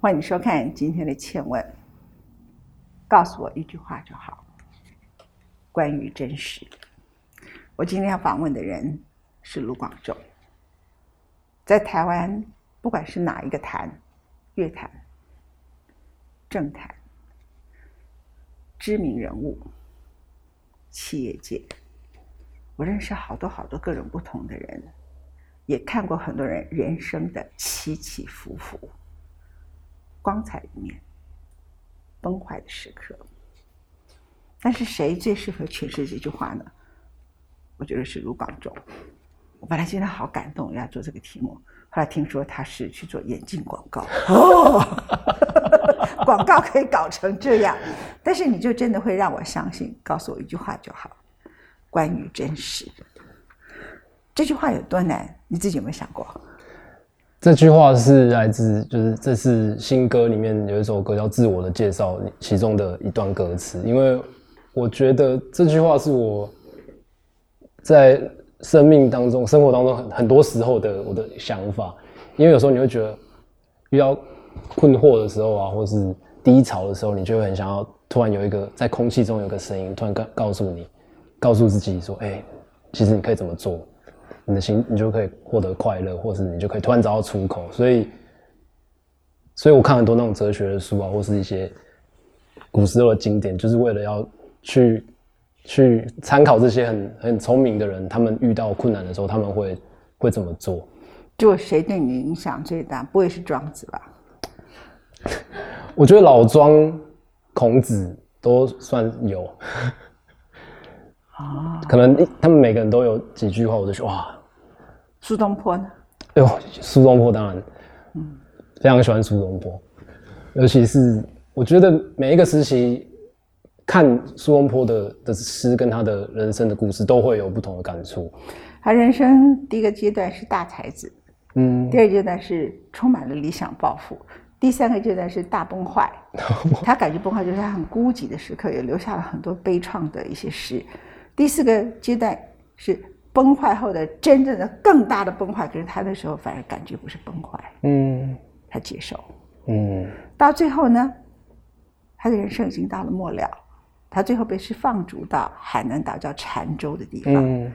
欢迎收看今天的《倩问》，告诉我一句话就好，关于真实。我今天要访问的人是卢广仲，在台湾，不管是哪一个坛，乐坛、政坛、知名人物、企业界，我认识好多好多各种不同的人。也看过很多人人生的起起伏伏，光彩一面，崩坏的时刻。但是谁最适合诠释这句话呢？我觉得是卢广仲。我本来今天好感动要做这个题目，后来听说他是去做眼镜广告，哦，广告可以搞成这样，但是你就真的会让我相信，告诉我一句话就好，关于真实。这句话有多难？你自己有没有想过？这句话是来自，就是这是新歌里面有一首歌叫《自我的介绍》其中的一段歌词。因为我觉得这句话是我在生命当中、生活当中很很多时候的我的想法。因为有时候你会觉得遇到困惑的时候啊，或是低潮的时候，你就会很想要突然有一个在空气中有个声音，突然告告诉你，告诉自己说：“哎，其实你可以怎么做。”你的心，你就可以获得快乐，或是你就可以突然找到出口。所以，所以我看很多那种哲学的书啊，或是一些古时候的经典，就是为了要去去参考这些很很聪明的人，他们遇到困难的时候，他们会会怎么做？就谁对你影响最大？不会是庄子吧？我觉得老庄、孔子都算有。啊，可能他们每个人都有几句话，我就说哇。苏东坡呢？哎呦，苏东坡当然，嗯，非常喜欢苏东坡，尤其是我觉得每一个时期看苏东坡的的诗跟他的人生的故事，都会有不同的感触。他人生第一个阶段是大才子，嗯，第二阶段是充满了理想抱负，第三个阶段是大崩坏。他感觉崩坏就是他很孤寂的时刻，也留下了很多悲怆的一些诗。第四个阶段是。崩坏后的真正的更大的崩坏，可是他那时候反而感觉不是崩坏，嗯，他接受，嗯，到最后呢，他的人生已经到了末了，他最后被是放逐到海南岛叫禅州的地方，嗯，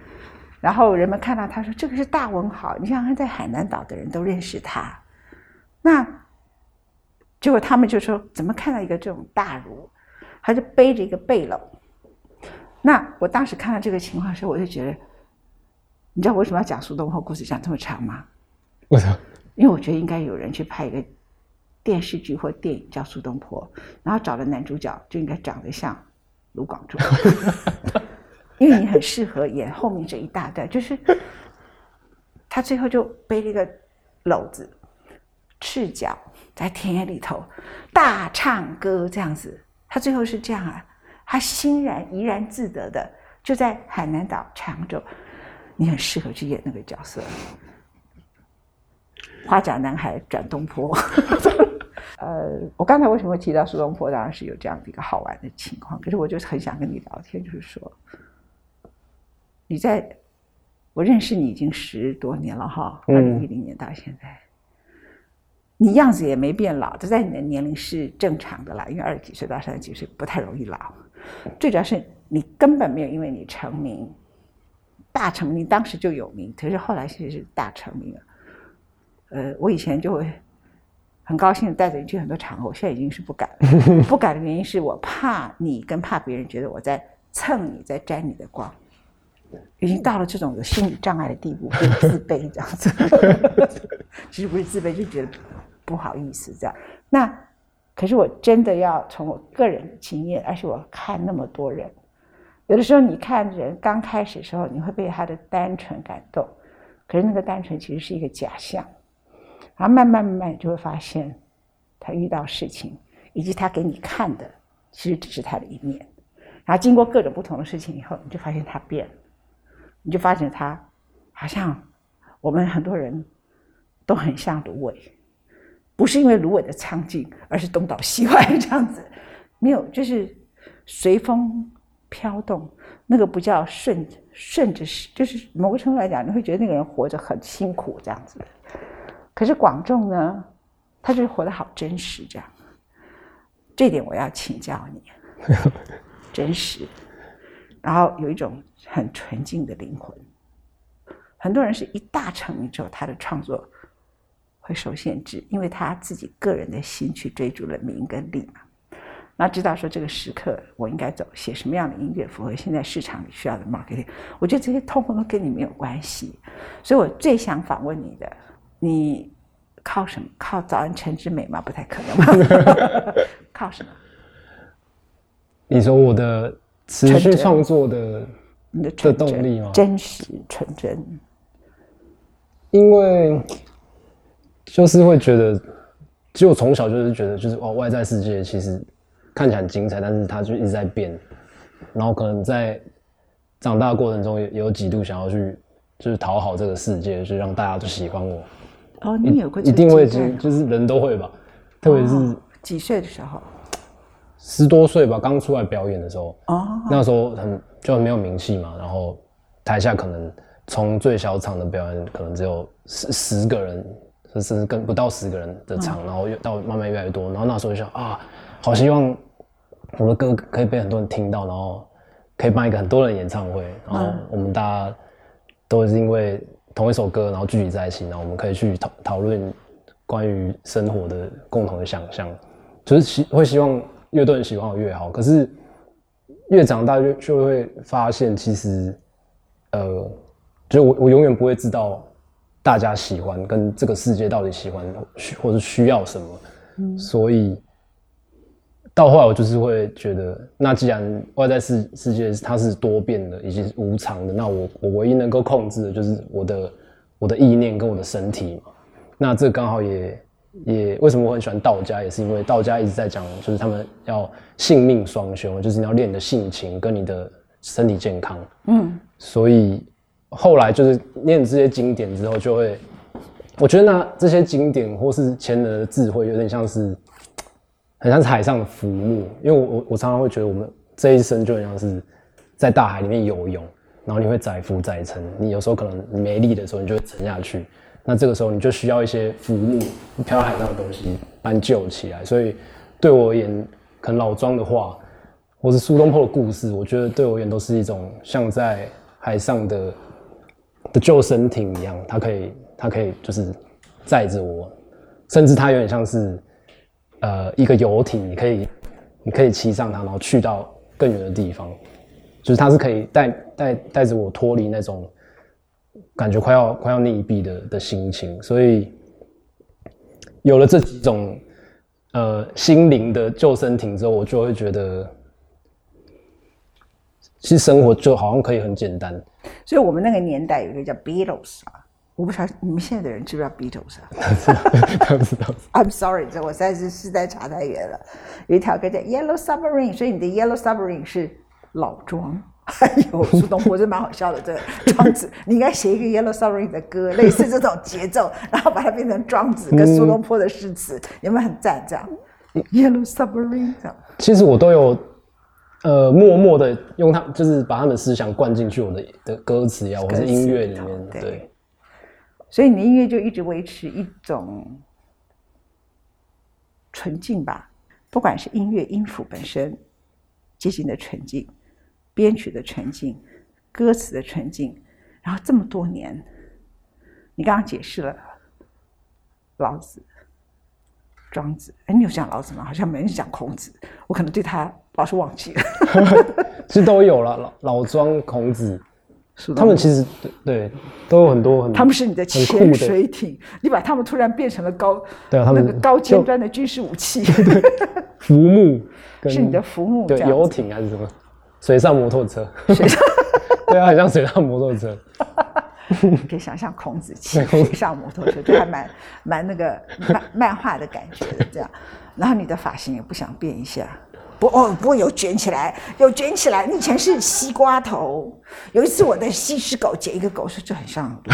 然后人们看到他说这个是大文豪，你想想在海南岛的人都认识他，那结果他们就说怎么看到一个这种大儒，他就背着一个背篓，那我当时看到这个情况的时候，我就觉得。你知道为什么要讲苏东坡故事讲这么长吗？为什么？因为我觉得应该有人去拍一个电视剧或电影叫苏东坡，然后找的男主角就应该长得像卢广仲，因为你很适合演后面这一大段，就是他最后就背了一个篓子，赤脚在田野里头大唱歌这样子，他最后是这样啊，他欣然怡然自得的就在海南岛长洲。你很适合去演那个角色，花甲男孩转东坡。呃，我刚才为什么会提到苏东坡？当然是有这样的一个好玩的情况。可是我就是很想跟你聊天，就是说，你在我认识你已经十多年了哈，二零一零年到现在，你样子也没变老，这在你的年龄是正常的啦。因为二十几岁到三十几岁不太容易老，最主要是你根本没有因为你成名。大成名，当时就有名，可是后来其实是大成名了。呃，我以前就会很高兴带着你去很多场合，我现在已经是不敢了。不敢的原因是我怕你，跟怕别人觉得我在蹭你，在沾你的光。已经到了这种有心理障碍的地步，会自卑这样子。其实不是自卑，就觉得不好意思这样。那可是我真的要从我个人的经验，而且我看那么多人。有的时候，你看人刚开始的时候，你会被他的单纯感动，可是那个单纯其实是一个假象，然后慢慢慢慢就会发现，他遇到事情以及他给你看的，其实只是他的一面，然后经过各种不同的事情以后，你就发现他变了，你就发现他好像我们很多人都很像芦苇，不是因为芦苇的苍劲，而是东倒西歪这样子，没有，就是随风。飘动，那个不叫顺顺着是，就是某个程度来讲，你会觉得那个人活着很辛苦这样子。可是广仲呢，他就是活得好真实，这样。这点我要请教你，真实，然后有一种很纯净的灵魂。很多人是一大成名之后，他的创作会受限制，因为他自己个人的心去追逐了名跟利嘛。那知道说这个时刻我应该走写什么样的音乐，符合现在市场里需要的 marketing。我觉得这些通通都跟你没有关系。所以我最想访问你的，你靠什么？靠早安陈之美吗？不太可能吧？靠什么？你说我的持续创作的你的的动力吗？真实纯真。因为就是会觉得，其实我从小就是觉得，就是哦，外在世界其实看起来很精彩，但是它就一直在变。然后可能在长大的过程中，也也有几度想要去，就是讨好这个世界，就让大家都喜欢我。哦，你有过一定会就是人都会吧，特别是哦几岁的时候？十多岁吧，刚出来表演的时候，哦，那时候很就很没有名气嘛，然后台下可能从最小场的表演可能只有十十个人，甚至更不到十个人的场，然后越到慢慢越来越多，然后那时候就想啊，好希望我的歌可以被很多人听到，然后可以办一个很多人演唱会，然后我们大家都是因为同一首歌，然后聚集在一起，然后我们可以去讨讨论关于生活的共同的想象，就是希会希望越多人喜欢我越好。可是越长大越就会发现，其实呃，就我我永远不会知道大家喜欢跟这个世界到底喜欢需或者需要什么，所以到后来我就是会觉得，那既然外在世世界它是多变的以及是无常的，那我我唯一能够控制的就是我的我的意念跟我的身体嘛。那这刚好也也为什么我很喜欢道家，也是因为道家一直在讲，就是他们要性命双修，就是你要练你的性情跟你的身体健康。嗯，所以后来就是念这些经典之后，就会我觉得那这些经典或是前人的智慧，有点像是很像是海上的浮木，因为我我我常常会觉得我们这一生就很像是在大海里面游泳，然后你会载浮载沉，你有时候可能没力的时候，你就会沉下去。那这个时候你就需要一些浮木漂海上的东西把你救起来。所以对我而言，可能老庄的话，或是苏东坡的故事，我觉得对我而言都是一种像在海上的的救生艇一样，它可以它可以就是载着我，甚至它有点像是呃一个游艇，你可以你可以骑上它，然后去到更远的地方，就是它是可以带带带着我脱离那种感觉快要快要溺毙的的心情，所以有了这几种呃心灵的救生艇之后，我就会觉得，其实生活就好像可以很简单。所以我们那个年代有一个叫 Beatles 啊，我不晓得你们现在的人知不知道 Beatles 啊他知道，？I'm sorry，这我实在是世代差太远了。有一条歌叫 Yellow Submarine，所以你的 Yellow Submarine 是老庄。还有苏东坡，这蛮好笑的。这个庄子，你应该写一个 Yellow Submarine 的歌，类似这种节奏，然后把它变成庄子跟苏东坡的诗词，有没有很赞？这样 Yellow Submarine 这样。其实我都有呃默默的用它，就是把他们的思想灌进去我的的歌词呀，或者是音乐里面。对对，所以你的音乐就一直维持一种纯净吧，不管是音乐音符本身进行的纯净，编曲的纯净，歌词的纯净，然后这么多年，你刚刚解释了老子、庄子，哎，你有讲老子吗？好像没人讲孔子，我可能对他老是忘记了。其实都有了，老老庄、孔子，他们其实对对都有很多很他们是你的潜水艇，你把他们突然变成了高，对啊他们那个高尖端的军事武器，浮木是你的浮木对游艇还是什么？水上摩托车，水 上对啊，很像水上摩托车。你 可以想象孔子骑水上摩托车，就还蛮蛮那个漫漫画的感觉这样。然后你的发型也不想变一下，不哦，不过有卷起来，有卷起来。你以前是西瓜头，有一次我的西施狗剪一个狗，说这很像你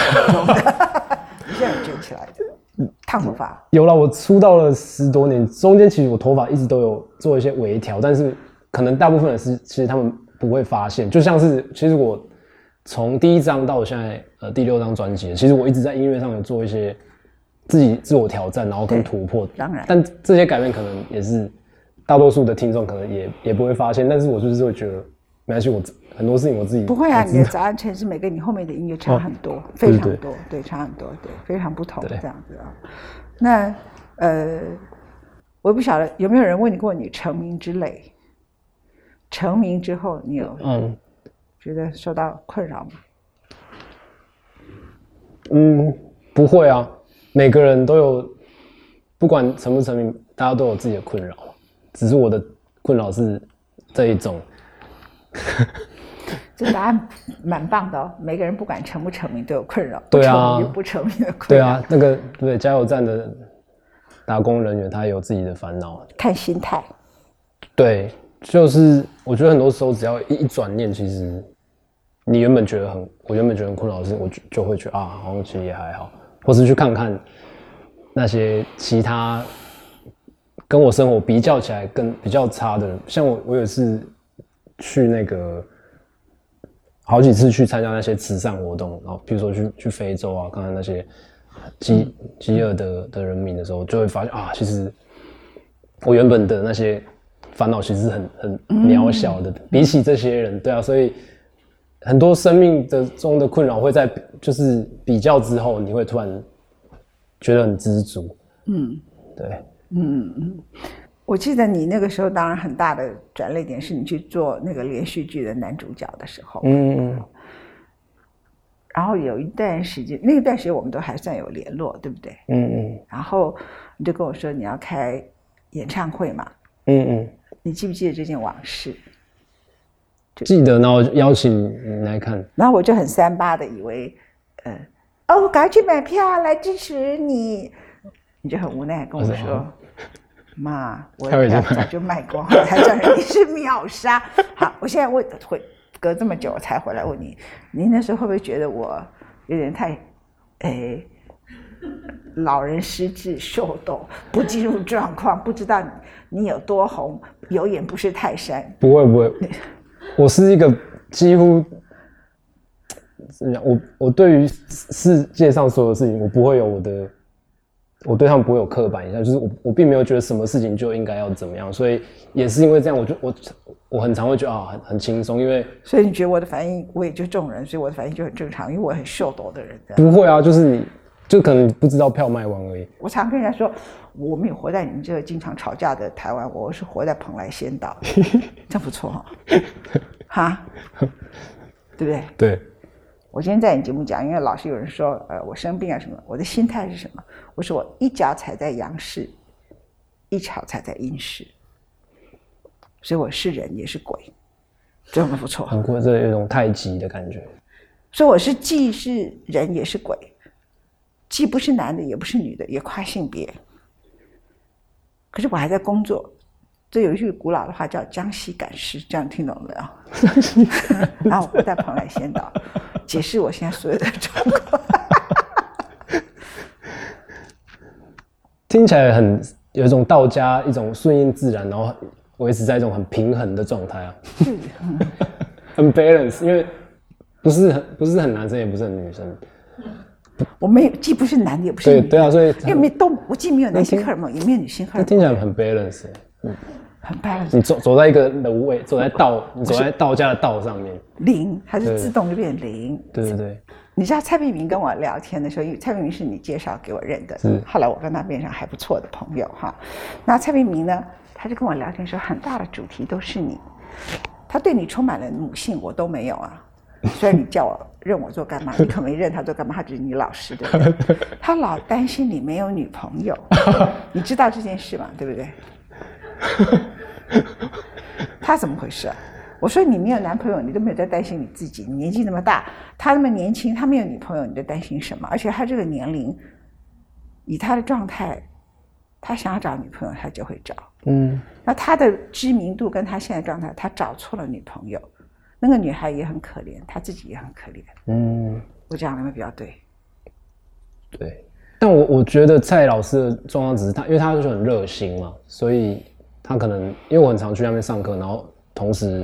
现在有卷起来的，烫头发。有了，我出道了十多年，中间其实我头发一直都有做一些微调，但是可能大部分的是其实他们不会发现。就像是其实我从第一张到我现在呃第六张专辑，其实我一直在音乐上有做一些自己自我挑战，然后跟突破。当然但这些改变可能也是大多数的听众可能也也不会发现，但是我就是会觉得，没关系，我自很多事情我自己不会啊，你的早安城市每跟你后面的音乐差很多，非常多，对，差很多，对，非常不同对这样子啊。那呃，我不晓得有没有人问你过你成名之累？成名之后，你有嗯觉得受到困扰吗？嗯，不会啊，每个人都有，不管成不成名，大家都有自己的困扰，只是我的困扰是这一种。这答案蛮棒的哦。每个人不管成不成名都有困扰，对啊不成名有不成名的困扰。对啊，那个对加油站的打工人员，他有自己的烦恼。看心态。对，就是我觉得很多时候只要一一转念，其实你原本觉得很，我原本觉得很困扰的事，我就就会觉得啊，好像其实也还好，或是去看看那些其他跟我生活比较起来更比较差的人，像我，我有一次去那个好几次去参加那些慈善活动，然后比如说去去非洲啊，看看那些饥饥饿的的人民的时候，就会发现啊，其实我原本的那些烦恼其实是很很渺小的，比起这些人，对啊，所以很多生命的中的困扰会在就是比较之后，你会突然觉得很知足，嗯，对，我记得你那个时候当然很大的转捩点是你去做那个连续剧的男主角的时候，嗯，然后有一段时间，那段时间我们都还算有联络，对不对？嗯嗯。然后你就跟我说你要开演唱会嘛，嗯嗯，你记不记得这件往事？记得，然后邀请你来看，然后我就很三八的以为，呃，哦，赶快去买票来支持你，你就很无奈跟我说妈，我的票早就卖光了，才知道你是秒杀。好，我现在问回隔这么久我才回来问你，你那时候会不会觉得我有点太，哎？老人失智、秀逗，不进入状况，不知道你有多红，有眼不识泰山。不会不 会，我是一个几乎？我我对于世界上所有事情，我不会有我的，我对他们不会有刻板印象，就是我我并没有觉得什么事情就应该要怎么样，所以也是因为这样，我就我我很常会觉得啊很很轻松，因为所以你觉得我的反应，我也就这种人，所以我的反应就很正常，因为我很秀逗的人。不会啊，就是你就可能不知道票卖完而已。我常跟人家说，我没有活在你们这个经常吵架的台湾，我是活在蓬莱仙岛，这样不错哈、哈，对不对？对，我今天在你节目讲，因为老是有人说，呃，我生病啊什么，我的心态是什么？我说我一脚踩在阳世，一脚踩在阴世，所以我是人也是鬼，这样不错。很过，这有一种太极的感觉。所以我是既是人也是鬼，既不是男的也不是女的，也跨性别。可是我还在工作，这有一句古老的话叫“江西赶尸”，这样听懂了没有？然后我在蓬莱仙岛解释我现在所有的状况。听起来很有一种道家一种顺应自然，然后维持在一种很平衡的状态啊，很 balance，因为不是很不是很男生，也不是很女生，我没有，既不是男的，也不是女的，对对啊，所以因为没都我既没有男性荷尔蒙，也没有女性荷那尔蒙，听起来很 balance 欸。很 balance。你走走在一个楼位，走在道，你走在道家的道上面，零，它是自动就变零。对对对，你知道蔡碧明跟我聊天的时候，因为蔡碧明是你介绍给我认的是，后来我跟他变成还不错的朋友哈。那蔡碧明呢，他就跟我聊天说，很大的主题都是你，他对你充满了母性，我都没有啊。虽然你叫我认我做干妈，你可没认他做干妈，他只是你老师，对不对？他老担心你没有女朋友，你知道这件事吗？对不对？他怎么回事啊？我说你没有男朋友，你都没有在担心你自己。你年纪那么大，他那么年轻，他没有女朋友，你在担心什么？而且他这个年龄，以他的状态，他想要找女朋友，他就会找。嗯，那他的知名度跟他现在状态，他找错了女朋友，那个女孩也很可怜，他自己也很可怜。嗯，我讲的会比较对？对。但我我觉得蔡老师的状况只是他，因为他就是很热心嘛，所以他可能因为我很常去那边上课，然后同时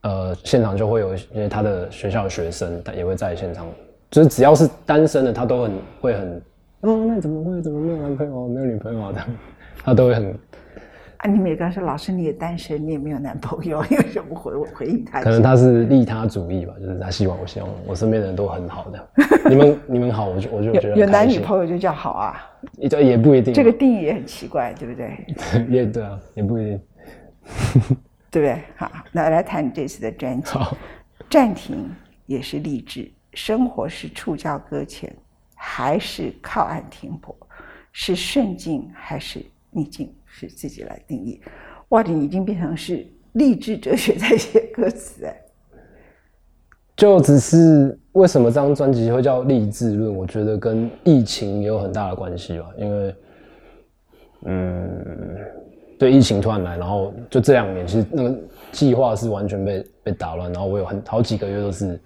呃现场就会有一些他的学校的学生，他也会在现场，就是只要是单身的，他都很会很哦，那怎么会？怎么没有男朋友？没有女朋友啊？他他都会很啊，你们也跟他说，老师你也单身，你也没有男朋友，你为什么回我回应他？可能他是利他主义吧，就是他希望我希望我身边的人都很好的。你们你们好，我就我就觉得有有男女朋友就叫好啊，也也不一定。这个定义也很奇怪，对不对？也对啊，也不一定，对不对？好，那来谈你这次的专辑。好，暂停也是励志，生活是触礁搁浅，还是靠岸停泊？是顺境还是逆境？是自己来定义。哇，你已经变成是励志哲学在写歌词哎。就只是为什么这张专辑会叫励志论？我觉得跟疫情也有很大的关系吧。因为，嗯，对，疫情突然来，然后就这两年，其实那个计划是完全被被打乱，然后我有很好几个月都是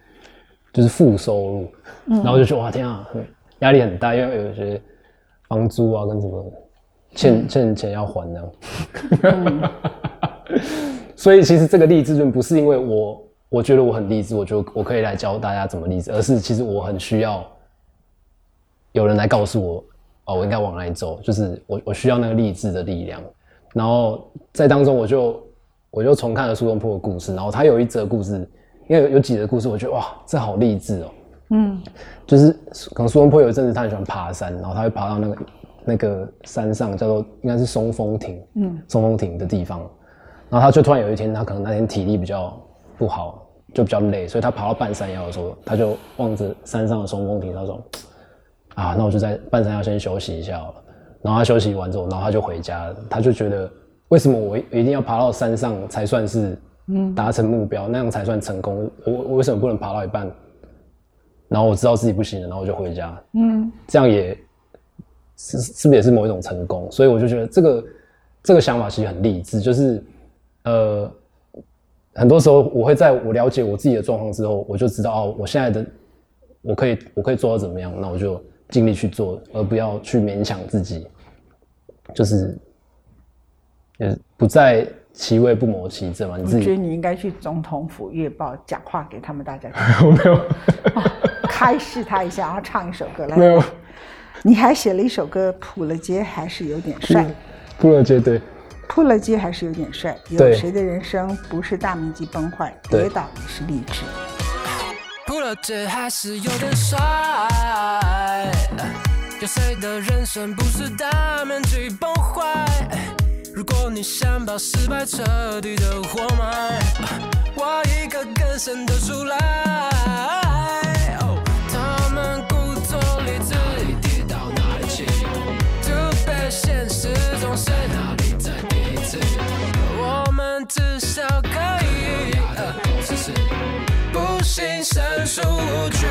就是负收入，然后就说哇天啊，压力很大，因为有些房租啊跟什么欠欠钱要还呢。所以其实这个励志论不是因为我。我觉得我很励志，我觉得我可以来教大家怎么励志，而是其实我很需要有人来告诉我，哦，我应该往哪里走，就是我我需要那个励志的力量。然后在当中，我就我就重看了苏东坡的故事，然后他有一则故事，因为有几则故事，我觉得哇，这好励志哦。嗯，就是可能苏东坡有一阵子他很喜欢爬山，然后他会爬到那个那个山上，叫做应该是松风亭，嗯，松风亭的地方，然后他就突然有一天，他可能那天体力比较。不好，就比较累，所以他爬到半山腰的时候，他就望着山上的松风亭，他说：“啊，那我就在半山腰先休息一下了。”然后他休息完之后，然后他就回家了。他就觉得，为什么我一定要爬到山上才算是嗯达成目标，那样才算成功？我我为什么不能爬到一半，然后我知道自己不行了，然后我就回家？嗯，这样也是是不是也是某一种成功？所以我就觉得这个这个想法其实很励志，就是呃。很多时候，我会在我了解我自己的状况之后，我就知道哦，我现在的我可以我可以做到怎么样，那我就尽力去做，而不要去勉强自己，就是也不在其位不谋其政嘛。你自己觉得你应该去总统府月报讲话给他们大家，我没有开示他一下，然后唱一首歌来。没有，你还写了一首歌，普了街还是有点帅。普了街对。扑了街还是有点帅，有谁的人生不是大面积崩坏，跌倒也是励志。扑了街还是有点帅，有谁的人生不是大面积崩坏？如果你想把失败彻底的活埋，挖一个更深的出来。至少可以不信神速无惧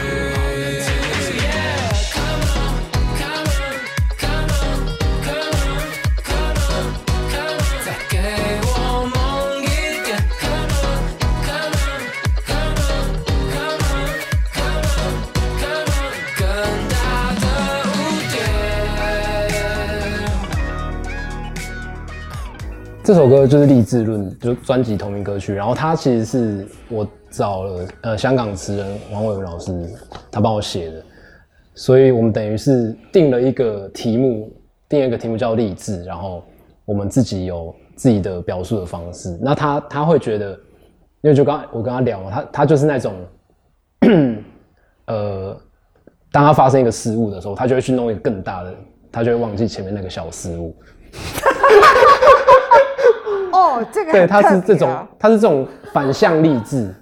这首歌就是励志论，就专辑同名歌曲。然后它其实是我找了呃香港词人王伟文老师，他帮我写的。所以我们等于是定了一个题目，定一个题目叫励志。然后我们自己有自己的表述的方式。那他他会觉得，因为就刚我跟他聊，他他就是那种，呃，当他发生一个失误的时候，他就会去弄一个更大的，他就会忘记前面那个小失误。哦，这个对，它是这种，他是这种反向励志，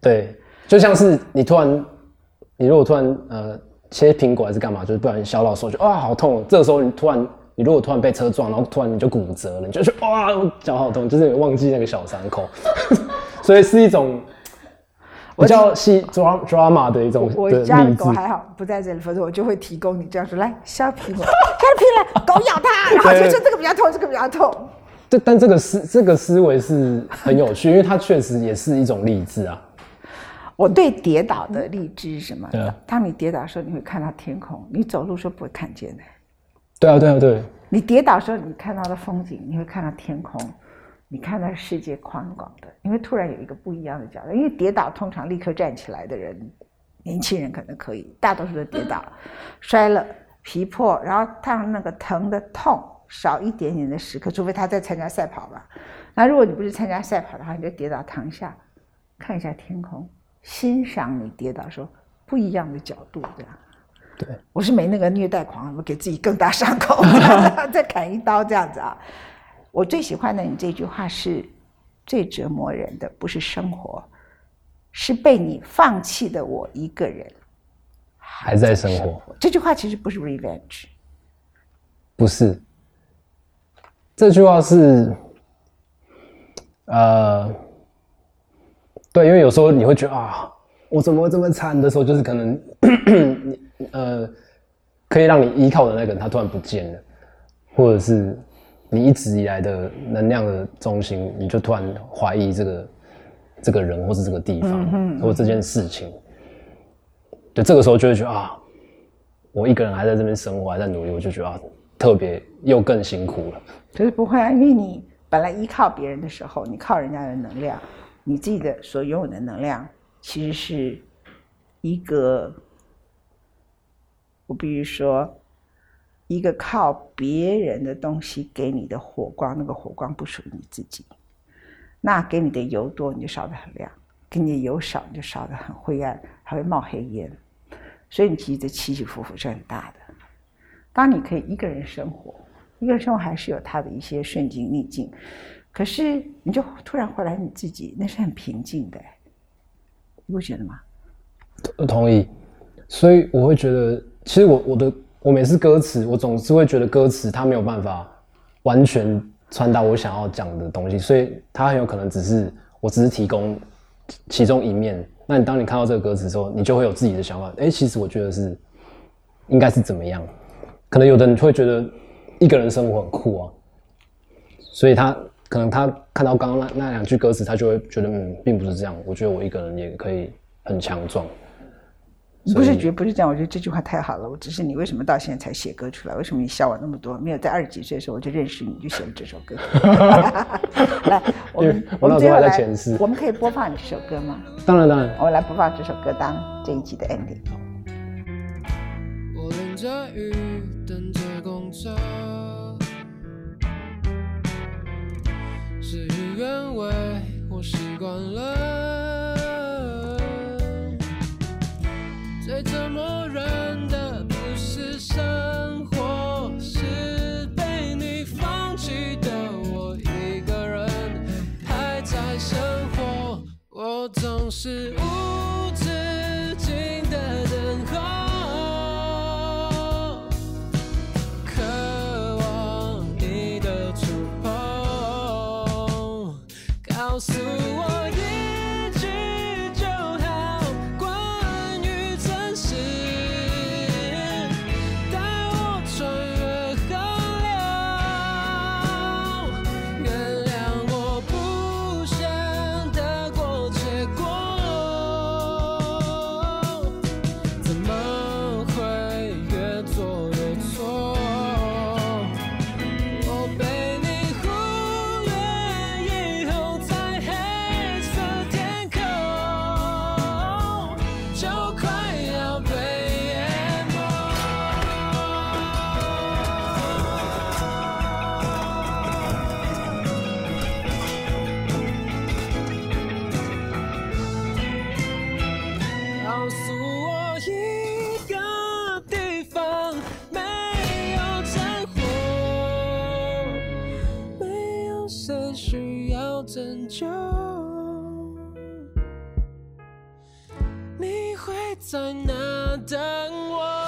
对，就像是你突然，你如果突然呃切苹果还是干嘛，就是不然削到手就哇好痛，这个时候你突然，你如果突然被车撞，然后突然你就骨折了，你就说哇脚好痛，就是你忘记那个小伤口，所以是一种比较细 drama 的一种我家的狗还好不在这里，否则我就会提供你这样说，来削苹果，削苹果，狗咬它，然后就说这个比较痛，这个比较痛。但这个思这个思维是很有趣，因为它确实也是一种励志啊。我对跌倒的励志是什么？当你跌倒的时候，你会看到天空；你走路时候不会看见的。对啊，对啊，对。你跌倒的时候，你看到的风景，你会看到天空，你看到世界宽广的，因为突然有一个不一样的角度。因为跌倒通常立刻站起来的人年轻人可能可以，大多数都跌倒、摔了、皮破，然后他那个疼的痛少一点点的时刻，除非他在参加赛跑吧。那如果你不是参加赛跑的话，你就跌倒躺下，看一下天空，欣赏你跌倒时候不一样的角度，这样。对，我是没那个虐待狂，我给自己更大伤口，再砍一刀这样子啊。我最喜欢的你这句话是：最折磨人的不是生活，是被你放弃的我一个人还在生活。这句话其实不是 revenge，不是。这句话是，呃，对，因为有时候你会觉得啊，我怎么会这么惨的时候，就是可能 你呃，可以让你依靠的那个人他突然不见了，或者是。你一直以来的能量的中心，你就突然怀疑这个这个人，或是这个地方，或这件事情。对，这个时候就会觉得啊，我一个人还在这边生活，还在努力，我就觉得啊，特别又更辛苦了。就是不会啊，因为你本来依靠别人的时候，你靠人家的能量，你自己的所拥有的能量，其实是一个，我比如说。一个靠别人的东西给你的火光，那个火光不属于你自己。那给你的油多，你就烧得很亮；给你的油少，你就烧得很灰暗，还会冒黑烟。所以你其实这起起伏伏是很大的。当你可以一个人生活，一个人生活还是有他的一些顺境逆境，可是你就突然回来你自己，那是很平静的，你不觉得吗？同意。所以我会觉得，其实我我的。我每次歌词，我总是会觉得歌词它没有办法完全传达我想要讲的东西，所以它很有可能只是我只是提供其中一面。那你当你看到这个歌词之后，你就会有自己的想法。哎，其实我觉得是应该是怎么样？可能有的人会觉得一个人生活很酷啊，所以他可能他看到刚刚那那两句歌词，他就会觉得嗯，并不是这样。我觉得我一个人也可以很强壮。不是觉不是这样，我觉得这句话太好了。我只是你为什么到现在才写歌出来？为什么你笑我那么多？没有在二十几岁的时候我就认识你，就写了这首歌。来，我们我们最后来，我们可以播放你这首歌吗？当然当然，我们来播放这首歌当这一集的 ending。着雨，等着公车，事与愿违，我习惯了。最折磨人的不是生活，是被你放弃的我一个人还在生活，我总是无拯救，你会在哪等我？